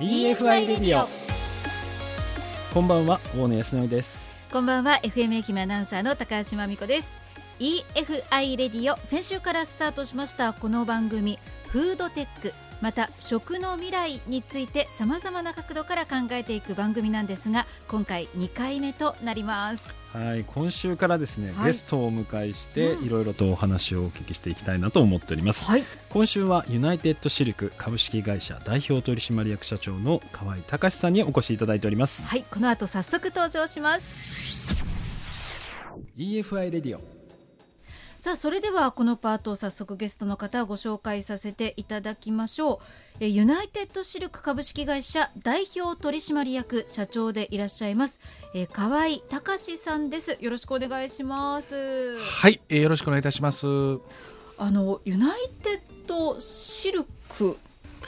EFI レディオこんばんは大野康則です。こんばんは FM 愛媛アナウンサーの高橋真美子です。EFI レディオ先週からスタートしましたこの番組フードテックまた食の未来についてさまざまな角度から考えていく番組なんですが今回2回目となります。はい今週からですね、はい、ゲストをお迎えしていろいろとお話をお聞きしていきたいなと思っております、はい、今週はユナイテッドシルク株式会社代表取締役社長の河合隆さんにお越しいただいております。はいこの後早速登場します。EFI レディオさあそれではこのパートを早速ゲストの方をご紹介させていただきましょう。えユナイテッドシルク株式会社代表取締役社長でいらっしゃいますえ河合隆さんです。よろしくお願いします。はい、えー、よろしくお願いいたします。あのユナイテッドシルク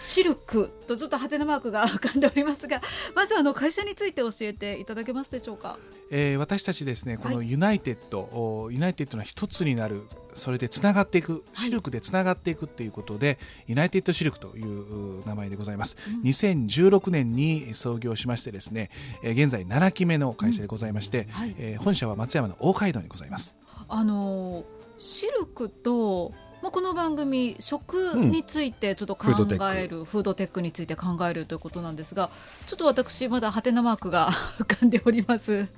シルクとちょっとハテナマークが浮かんでおりますが まずあの会社について教えていただけますでしょうか、えー、私たちですねこのユナイテッド、はい、ユナイテッドの一つになるそれでつながっていくシルクでつながっていくっていうことで、はい、ユナイテッドシルクという名前でございます、うん、2016年に創業しましてですね、えー、現在7期目の会社でございまして、うん。はい、えー、本社は松山の大街道にございます。あのシルクとまあ、この番組食についてちょっと考える、うん、フードテックについて考えるということなんですがちょっと私まだハテナマークが 浮かんでおります。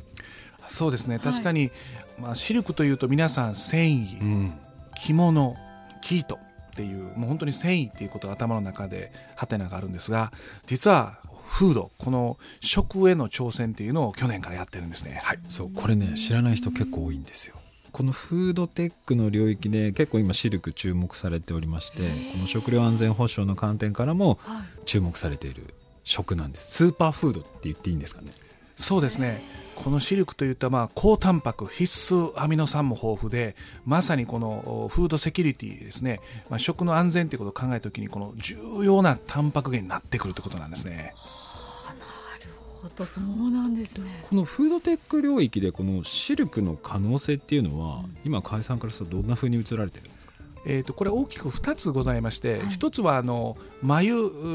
そうですね。確かに、はい、まあ、シルクというと皆さん繊維、うん、着物生糸っていうもう本当に繊維っていうことが頭の中でハテナがあるんですが実はフードこの食への挑戦っていうのを去年からやってるんですね。はい。そうこれね知らない人結構多いんですよこのフードテックの領域で結構今シルク注目されておりましてこの食料安全保障の観点からも注目されている食なんです。スーパーフードって言っていいんですかね？そうですね。このシルクといったまあ高タンパク必須アミノ酸も豊富でまさにこのフードセキュリティですね、まあ、食の安全ということを考えた時にこの重要なタンパク源になってくるということなんですね。ほどそうなんですね。このフードテック領域でこのシルクの可能性っていうのは、うん、今解散からするとどんなふうに映られてるんですか？えーと、これ大きく2つございまして、はい、1つはあの眉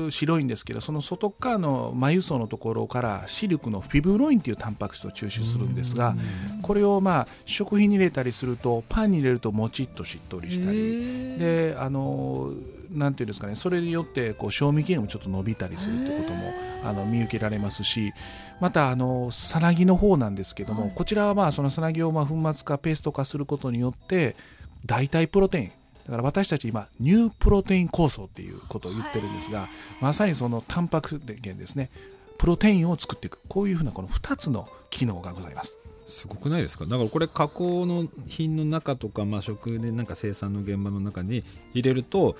白いんですけどその外側の眉層のところからシルクのフィブロインというタンパク質を抽出するんですがこれをまあ食品に入れたりするとパンに入れるともちっとしっとりしたり。であのなんていうんですかね。それによってこう賞味期限もちょっと伸びたりするということもあの見受けられますしまたあのさなぎの方なんですけども、はい、こちらはまあそのさなぎをまあ粉末化ペースト化することによって代替プロテイン。だから私たち今ニュープロテイン構想っていうことを言ってるんですが、まさにそのタンパク源ですね。プロテインを作っていく。こういうふうなこの2つの機能がございます。すごくないですか？だからこれ加工の品の中とか、まあ、食でなんか生産の現場の中に入れると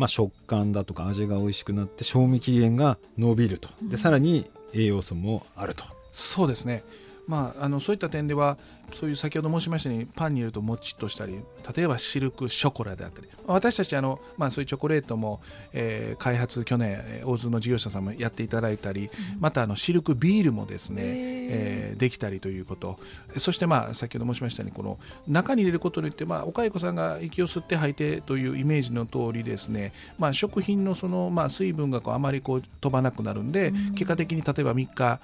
まあ、食感だとか味が美味しくなって賞味期限が伸びると。でさらに栄養素もあると。そうですね。まあ、あのそういった点ではそういう先ほど申しましたようにパンに入れるともちっとしたり例えばシルクショコラであったり。私たちあの、まあ、そういうチョコレートも、えー、開発去年大津の事業者さんもやっていただいたり、またあのシルクビールもですね、えー、できたりということ。そしてまあ先ほど申しましたようにこの中に入れることによって、まあ、お蚕さんが息を吸って吐いてというイメージの通りですね、まあ、食品のその、まあ、水分がこうあまりこう飛ばなくなるんで、結果的に例えば3日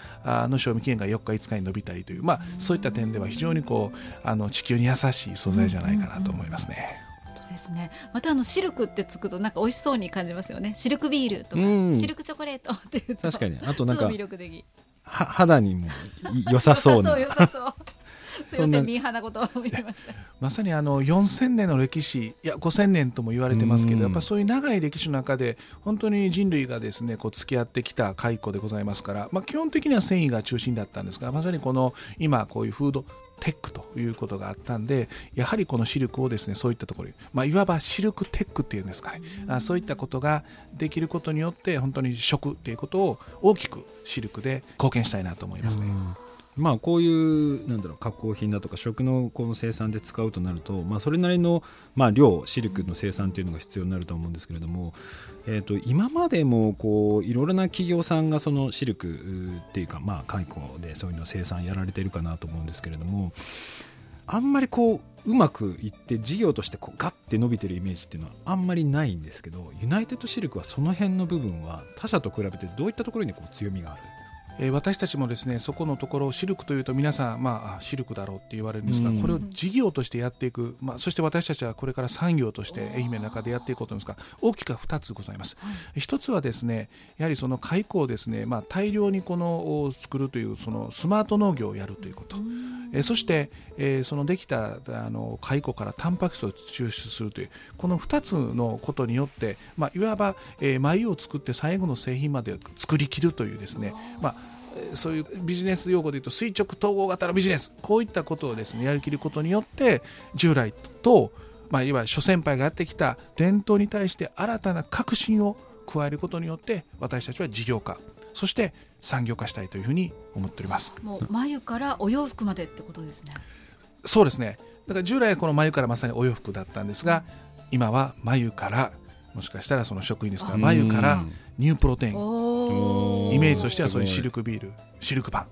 の賞味期限が4日5日に伸びたりという、まあ、そういった点では非常にこうあの地球に優しい素材じゃないかなと思いますね。ですね。またあのシルクってつくとなんか美味しそうに感じますよね。シルクビールとか、シルクチョコレートっていう確かにあとなんか魅力的。は肌にも良さそうな。良さそう。すみません、ミーハーなことを言いました。まさにあの4000年の歴史、いや5000年とも言われてますけど、やっぱそういう長い歴史の中で本当に人類がですねこう付き合ってきた蚕でございますから、まあ基本的には繊維が中心だったんですが、まさにこの今こういうフードテックということがあったんでやはりこのシルクをですねそういったところに、まあ、いわばシルクテックっていうんですかね、あそういったことができることによって本当に食っていうことを大きくシルクで貢献したいなと思いますね。まあ、こういうなんだろう加工品だとか食のこの生産で使うとなると、まあ、それなりの、まあ、量シルクの生産というのが必要になると思うんですけれども、えー、と今までもこういろいろな企業さんがそのシルクっていうか、まあ、蚕でそういうの生産やられているかなと思うんですけれどもあんまりこううまくいって事業としてこうガッて伸びてるイメージっていうのはあんまりないんですけどユナイテッドシルクはその辺の部分は他社と比べてどういったところにこう強みがある？えー、私たちもですねそこのところシルクというと皆さん、まあ、シルクだろうって言われるんですが、うん、これを事業としてやっていく、まあ、そして私たちはこれから産業として愛媛の中でやっていこうと思いますが大きく2つございます、はい、1つはですねやはりその蚕をですね、まあ、大量にこの作るというそのスマート農業をやるということ、えー、そして、えー、そのできたあの蚕からタンパク質を抽出するというこの2つのことによって、まあ、いわば、えー、繭を作って最後の製品まで作りきるというですね、まあそういうビジネス用語で言うと垂直統合型のビジネス。こういったことをですねやりきることによって従来と、まあ、いわゆる諸先輩がやってきた伝統に対して新たな革新を加えることによって私たちは事業化そして産業化したいというふうに思っております。もう眉からお洋服までってことですね。そうですね。だから従来はこの眉からまさにお洋服だったんですが、今は眉からもしかしたらその職員ですから眉からニュープロテインイメージとしてはそういうシルクビールシルクパン。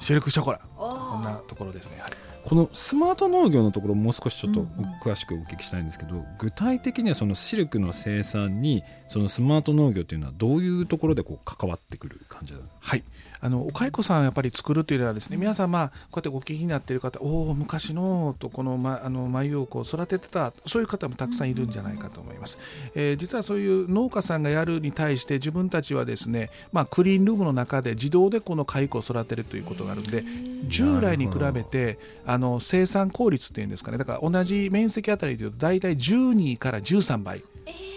シルクショコラ。こんなところですね、はい、このスマート農業のところもう少しちょっと詳しくお聞きしたいんですけど、うんうん、具体的にはそのシルクの生産にそのスマート農業というのはどういうところでこう関わってくる感じはいあのお蚕さんやっぱり作るというのはですね皆さんまあこうやってご気になっている方おお昔のとこの,、ま、あの眉をこう育ててたそういう方もたくさんいるんじゃないかと思います、えー、実はそういう農家さんがやるに対して自分たちはですね、まあ、クリーンルームの中で自動でこの蚕を育てるということがあるんで従来に比べてあの生産効率っていうんですかね。だから同じ面積あたりでいうと大体12から13倍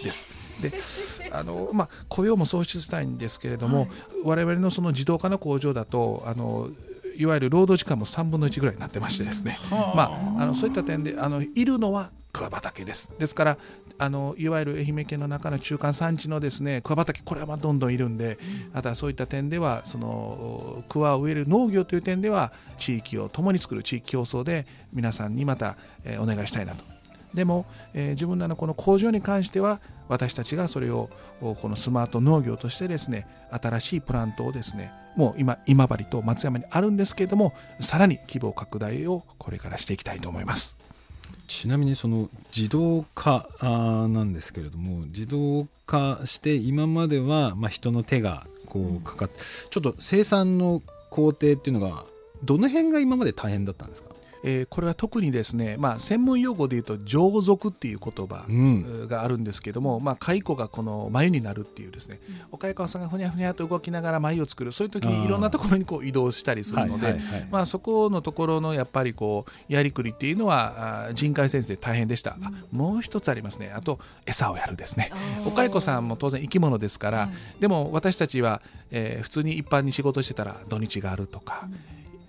です。であの、まあ、雇用も創出したいんですけれども、はい、我々のその自動化の工場だとあのいわゆる労働時間も3分の1ぐらいになってましてですね、まあ、あのそういった点であのいるのは桑畑です。ですからあのいわゆる愛媛県の中の中間産地のですね桑畑これはまあどんどんいるんで、あとはそういった点ではその桑を植える農業という点では地域を共に作る地域競争で皆さんにまた、えー、お願いしたいなとでも、えー、自分らのこの工場に関しては私たちがそれをこのスマート農業としてですね新しいプラントをですねもう今今治と松山にあるんですけれどもさらに規模拡大をこれからしていきたいと思います。ちなみにその自動化なんですけれども自動化して今まではまあ人の手がこうかかってちょっと生産の工程っていうのがどの辺が今まで大変だったんですか？えー、これは特にですね、まあ、専門用語で言うと上属っていう言葉があるんですけども、うん、まあ、蚕がこの眉になるっていうですね、うん、お蚕さんがふにゃふにゃと動きながら眉を作る。そういう時にいろんなところにこう移動したりするので、まあ、そこのところのやっぱりこうやりくりっていうのは人海先生大変でした、うん、もう一つありますね。あと餌をやるですね。お蚕さんも当然生き物ですから、でも私たちは、えー、普通に一般に仕事してたら土日があるとか、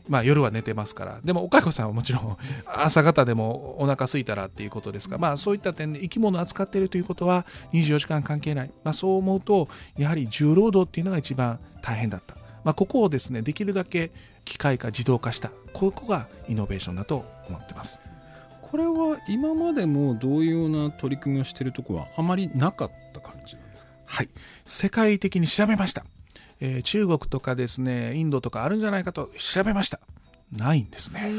まあ、夜は寝てますから。でもおかこさんはもちろん 朝方でもお腹空いたらっていうことですが、まあ、そういった点で生き物を扱っているということは24時間関係ない、まあ、そう思うとやはり重労働っていうのが一番大変だった、まあ、ここをですねできるだけ機械化自動化した。ここがイノベーションだと思ってます。これは今までも同様な取り組みをしているところはあまりなかった感じなんですか？はい。世界的に調べましたえー、中国とかですねインドとかあるんじゃないかと調べました。ないんですね。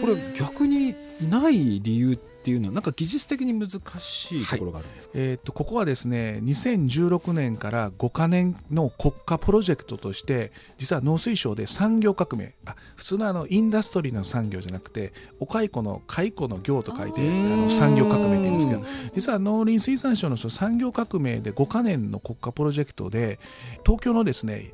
これ逆にない理由っていうのはなんか技術的に難しいところがあるんですか、はい、えー、とここはですね2016年から5か年の国家プロジェクトとして実は農水省で産業革命あ普通のあのインダストリーの産業じゃなくてお蚕の蚕の業と書いてあの産業革命って言うんですけど実は農林水産省の産業革命で5か年の国家プロジェクトで東京のですね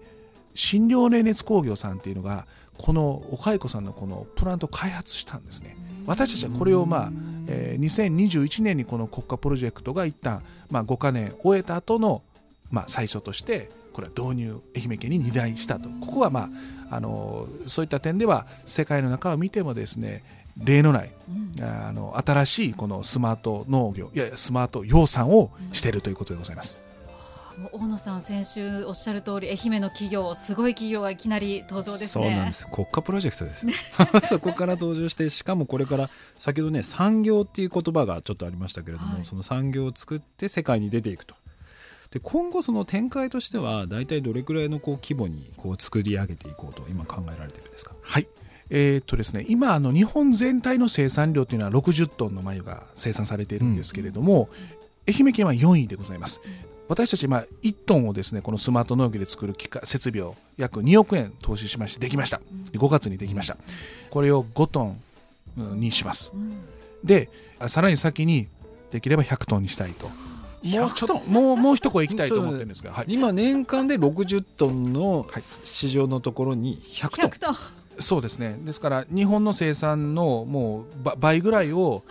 診療冷熱工業さんっていうのがこのお蚕さんのこのプラントを開発したんですね私たちはこれをまあ、えー、2021年にこの国家プロジェクトが一旦まあ5か年終えた後のまあ最初としてこれは導入愛媛県に2台したとここはまああのそういった点では世界の中を見てもですね例のない、うん、あの新しいこのスマート農業いやスマート養蚕をしているということでございます。大野さん先週おっしゃる通り愛媛の企業すごい企業がいきなり登場ですね。そうなんです。国家プロジェクトです そこから登場してしかもこれから先ほどね産業っていう言葉がちょっとありましたけれども、はい、その産業を作って世界に出ていくと。で今後その展開としては大体どれくらいのこう規模にこう作り上げていこうと今考えられているんですか？はい。えー、っとですね、今あの日本全体の生産量というのは60トンの繭が生産されているんですけれども、うん、愛媛県は4位でございます。私たち今1トンをですねこのスマート農業で作る機械設備を約2億円投資しましてできました。5月にできました。これを5トンにします、でさらに先にできれば100トンにしたいと。もうちょっともうもう一声いきたいと思ってるんですが、はい、今年間で60トンの市場のところに100トン、そうですね。ですから日本の生産のもう倍ぐらいを、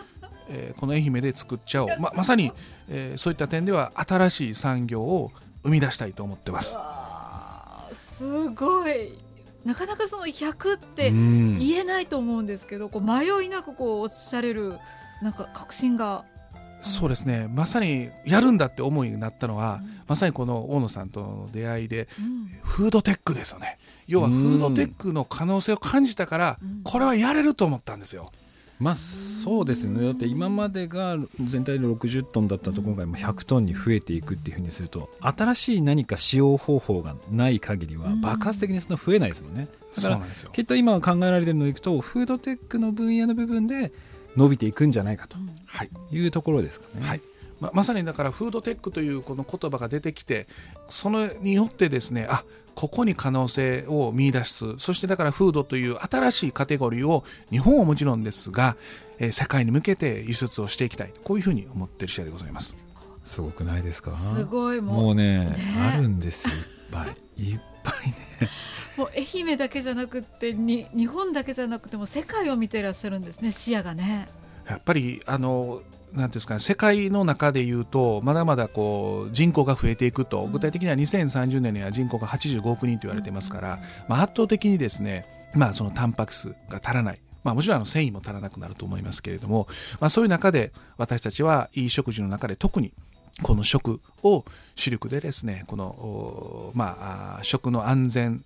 えー、この愛媛で作っちゃおう。ままさに、えー、そういった点では新しい産業を生み出したいと思ってます。すごい。なかなかその100って言えないと思うんですけど、こう迷いなくこうおっしゃれるなんか確信が。そうですね。まさにやるんだって思いになったのは、うん、まさにこの大野さんとの出会いで、うん、フードテックですよね。要はフードテックの可能性を感じたから、うん、これはやれると思ったんですよ。まあそうですね。だって今までが全体で60トンだったと今回も100トンに増えていくっていうふうにすると新しい何か使用方法がない限りは爆発的にその増えないですもんね。だからきっと今考えられてるのでいくとフードテックの分野の部分で伸びていくんじゃないかというところですかね。はいままさにだからフードテックというこの言葉が出てきてそれによってですねあここに可能性を見出す。そしてだからフードという新しいカテゴリーを日本はもちろんですが、えー、世界に向けて輸出をしていきたい。こういうふうに思っている次第でございます。すごくないですか？すごいもうね、ね、あるんです。よいっぱい。いっぱいね。もう愛媛だけじゃなくてに日本だけじゃなくても世界を見ていらっしゃるんですね視野がね。やっぱりあのなんですか、世界の中でいうとまだまだこう人口が増えていくと、具体的には2030年には人口が85億人と言われてますから、まあ、圧倒的にですね、まあ、そのタンパク質が足らない。まあ、もちろんあの繊維も足らなくなると思いますけれども、まあ、そういう中で私たちはいい食事の中で特にこの食を主力でですねこの、まあ、食の安全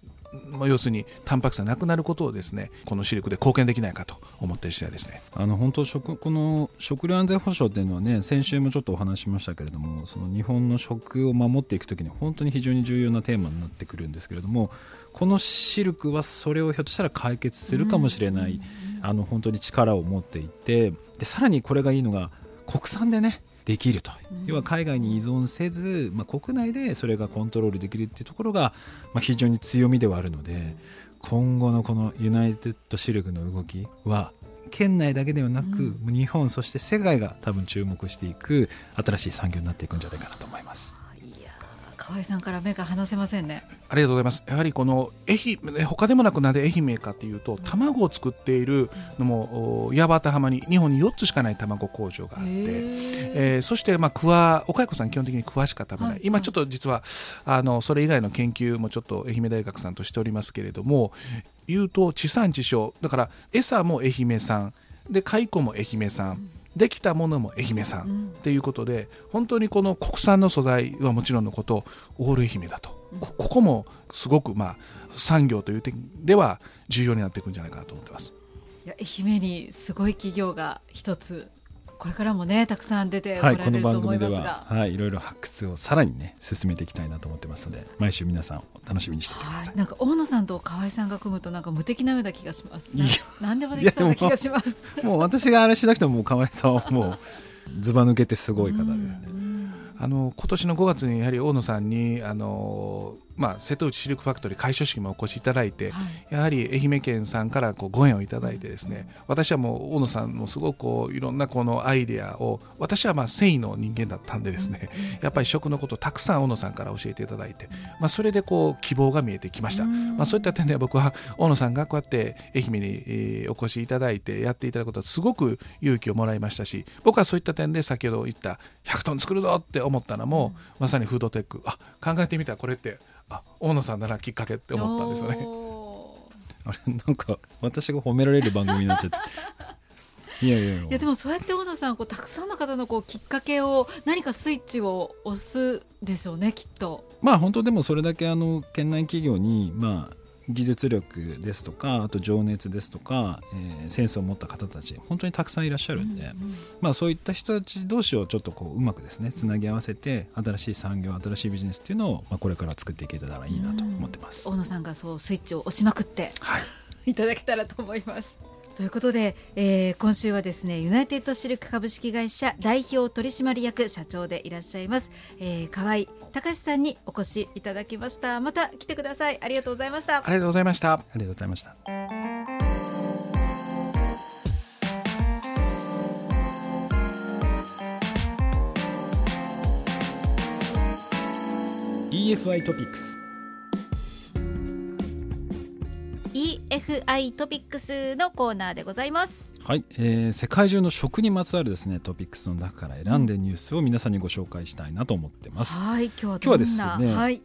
要するにタンパク質がなくなることをですねこの視力で貢献できないかと思っている次第ですね。あの本当食この食料安全保障っていうのはね先週もちょっとお話しましたけれどもその日本の食を守っていくときに本当に非常に重要なテーマになってくるんですけれどもこのシルクはそれをひょっとしたら解決するかもしれない、あの本当に力を持っていてでさらにこれがいいのが国産でねできると、要は海外に依存せず、まあ、国内でそれがコントロールできるっていうところが、まあ、非常に強みではあるので今後のこのユナイテッドシルクの動きは県内だけではなく、うん、日本そして世界が多分注目していく新しい産業になっていくんじゃないかなと思います。河合さんから目が離せませんね。ありがとうございます。やはりこの愛媛他でもなくなぜ愛媛かというと卵を作っているのも八幡浜に日本に4つしかない卵工場があって、えー、そしてまあ桑岡子さん基本的に桑しか食べない、はい、今ちょっと実はあのそれ以外の研究もちょっと愛媛大学さんとしておりますけれども言うと地産地消だから餌も愛媛産で蚕も愛媛産、できたものも愛媛産っていうことで、本当にこの国産の素材はもちろんのことオール愛媛だと、ここもすごくまあ産業という点では重要になっていくんじゃないかなと思ってます。いや愛媛にすごい企業が一つこれからもねたくさん出てはい、この番組では、はい、いろいろ発掘をさらにね進めていきたいなと思ってますので毎週皆さん楽しみにしてください、なんか大野さんと河合さんが組むとなんか無敵なような気がします。何でもできそうな気がします。もう私があれしなくても河合さんはもうずば抜けてすごい方ですねあの今年の5月にやはり大野さんにあのまあ、瀬戸内シルクファクトリー開所式もお越しいただいて、はい、やはり愛媛県さんからこうご縁をいただいてですね私はもう大野さんもすごくこういろんなこのアイデアを私はまあ繊維の人間だったんでですね、やっぱり食のことをたくさん大野さんから教えていただいて、まあ、それでこう希望が見えてきました、まあ、そういった点では僕は大野さんがこうやって愛媛に、えお越しいただいてやっていただくことはすごく勇気をもらいましたし僕はそういった点で先ほど言った100トン作るぞって思ったのも、まさにフードテック。あ考えてみたらこれってあ大野さんならきっかけって思ったんですよね。あれなんか私が褒められる番組になっちゃって。いやいやいやでもそうやって大野さんこうたくさんの方のこうきっかけを何かスイッチを押すでしょうねきっと。まあ本当でもそれだけあの県内企業にまあ技術力ですとかあと情熱ですとか、えー、センスを持った方たち本当にたくさんいらっしゃるんで、うんうん、まあ、そういった人たち同士をちょっとこううまくですねつなぎ合わせて新しい産業新しいビジネスっていうのを、まあ、これから作っていけたらいいなと思ってます、うん、大野さんがそうスイッチを押しまくって、はい。いただけたらと思います。ということで、えー、今週はですねユナイテッドシルク株式会社代表取締役社長でいらっしゃいます、えー、河合隆さんにお越しいただきました。また来てください。ありがとうございました。ありがとうございました。ありがとうございました。EFI トピックス EFI トピックスのコーナーでございます。はい、えー、世界中の食にまつわるですねトピックスの中から選んでニュースを皆さんにご紹介したいなと思ってます、はい今日は今日はですね、はい、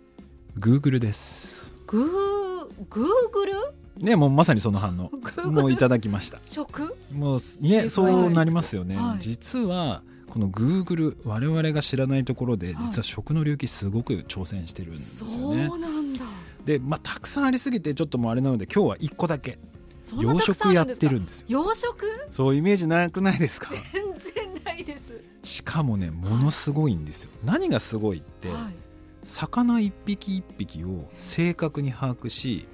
Google です。グーグーグル？ねもうまさにその反応。もういただきました。食？もうねそうなりますよね、はい、実はこのグーグル我々が知らないところで実は食の領域すごく挑戦してるんですよね。そうなんだで、まあ、たくさんありすぎてちょっともうあれなので今日は1個だけ。養殖やってるんですよ。養殖？そうイメージなくないですか？全然ないです。しかもねものすごいんですよ、はい、何がすごいって、はい、魚一匹一匹を正確に把握し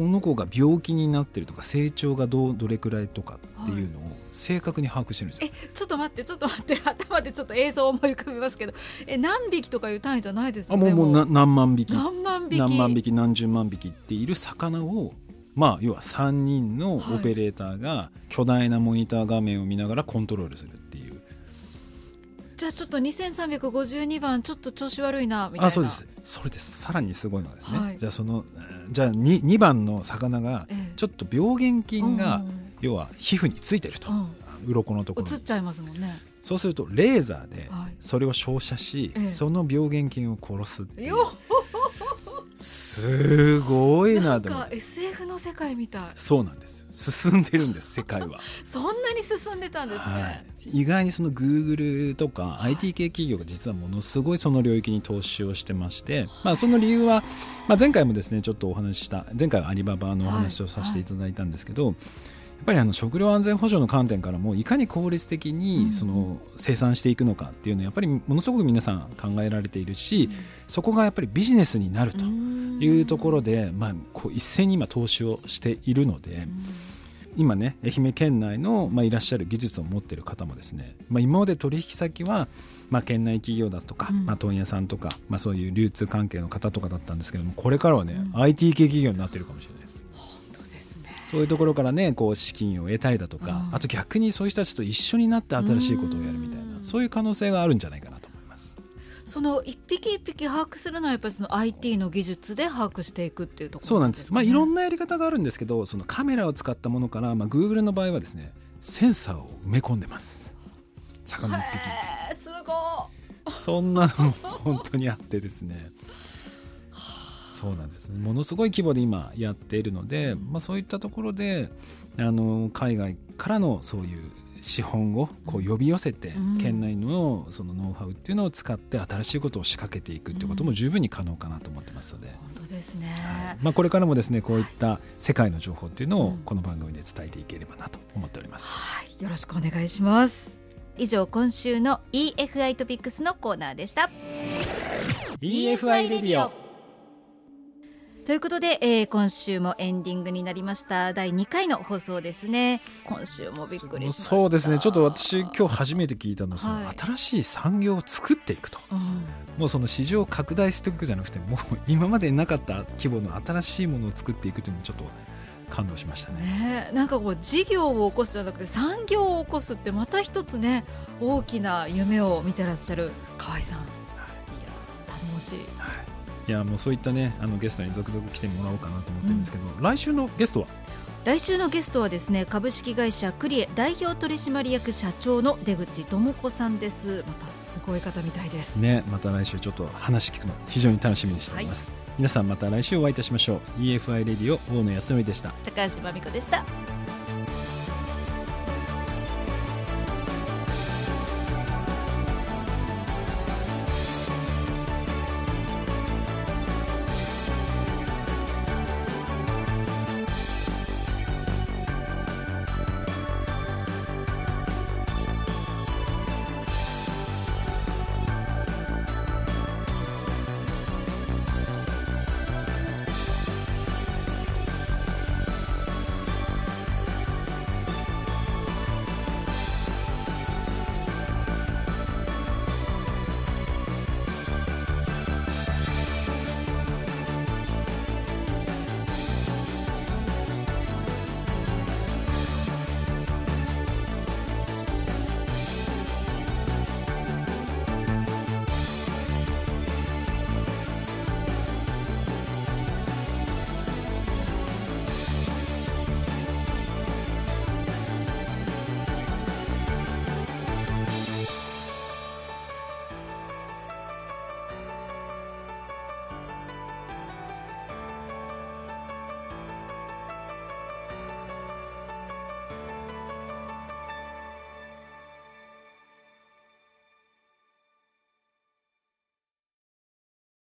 この子が病気になってるとか成長がどどれくらいとかっていうのを正確に把握してるんですよ、はい、えちょっと待ってちょっと待って 頭でちょっと映像を思い浮かべますけど。え何匹とかいう単位じゃないですよねあもうもう何万匹。何万匹。何万匹何十万匹っている魚をまあ要は3人のオペレーターが巨大なモニター画面を見ながらコントロールするじゃあちょっと2352番ちょっと調子悪いなみたいな。あそうです。それです。さらにすごいのはですね、はい、じゃあそのじゃあ 2, 2番の魚がちょっと病原菌が、要は皮膚についてると、う鱗のところ映っちゃいますもんね。そうするとレーザーでそれを照射し、はい、その病原菌を殺すっていう、すごいなと思って SF の世界みたい。そうなんです。進んでるんです世界は。そんなに進んでたんですね、はい、意外にそのグーグルとか IT 系企業が実はものすごいその領域に投資をしてまして、まあ、その理由は、まあ、前回もですねちょっとお話しした前回はアリババのお話をさせていただいたんですけど、はい。はいやっぱりあの食料安全保障の観点からもいかに効率的にその生産していくのかっていうのはやっぱりものすごく皆さん考えられているしそこがやっぱりビジネスになるというところでまあこう一斉に今投資をしているので。今ね愛媛県内の、まあ、いらっしゃる技術を持っている方もですね、まあ、今まで取引先は、まあ、県内企業だとか、まあ、問屋さんとか、まあ、そういう流通関係の方とかだったんですけどもこれからはね、うん、IT 系企業になってるかもしれない。そういうところからねこう資金を得たりだとかあと逆にそういう人たちと一緒になって新しいことをやるみたいなそういう可能性があるんじゃないかなと思います。その一匹一匹把握するのはやっぱりその IT の技術で把握していくっていうところ、ね、そうなんです、まあ、いろんなやり方があるんですけどそのカメラを使ったものから、まあ、Google の場合はですねセンサーを埋め込んでます。魚一匹すごそんなのも本当にあってですねそうなんですものすごい規模で今やっているので、まあ、そういったところであの海外からのそういう資本をこう呼び寄せて、うん、県内のそのノウハウっていうのを使って新しいことを仕掛けていくっていうことも十分に可能かなと思ってますので、本当ですね、はい、まあ、これからもですねこういった世界の情報っていうのをこの番組で伝えていければなと思っております、はい、よろしくお願いします。以上今週の EFI トピックスのコーナーでした。EFI レディオということで、えー、今週もエンディングになりました。第2回の放送ですね。今週もびっくりそうですね。ちょっと私今日初めて聞いたのは、はい、新しい産業を作っていくと、うん、もうその市場を拡大していくじゃなくてもう今までなかった規模の新しいものを作っていくというのもちょっと感動しましたね。ねなんかこう事業を起こすじゃなくて産業を起こすってまた一つね大きな夢を見てらっしゃる河合さん、はい、いや頼もしい。はいいやもうそういったねあのゲストに続々来てもらおうかなと思ってるんですけど、うん、来週のゲストは？来週のゲストはですね株式会社クリエ代表取締役社長の出口智子さんです。またすごい方みたいです。ねまた来週ちょっと話聞くの非常に楽しみにしております、はい、皆さんまた来週お会いいたしましょう。EFI レディオ大野康則でした。高橋真美子でした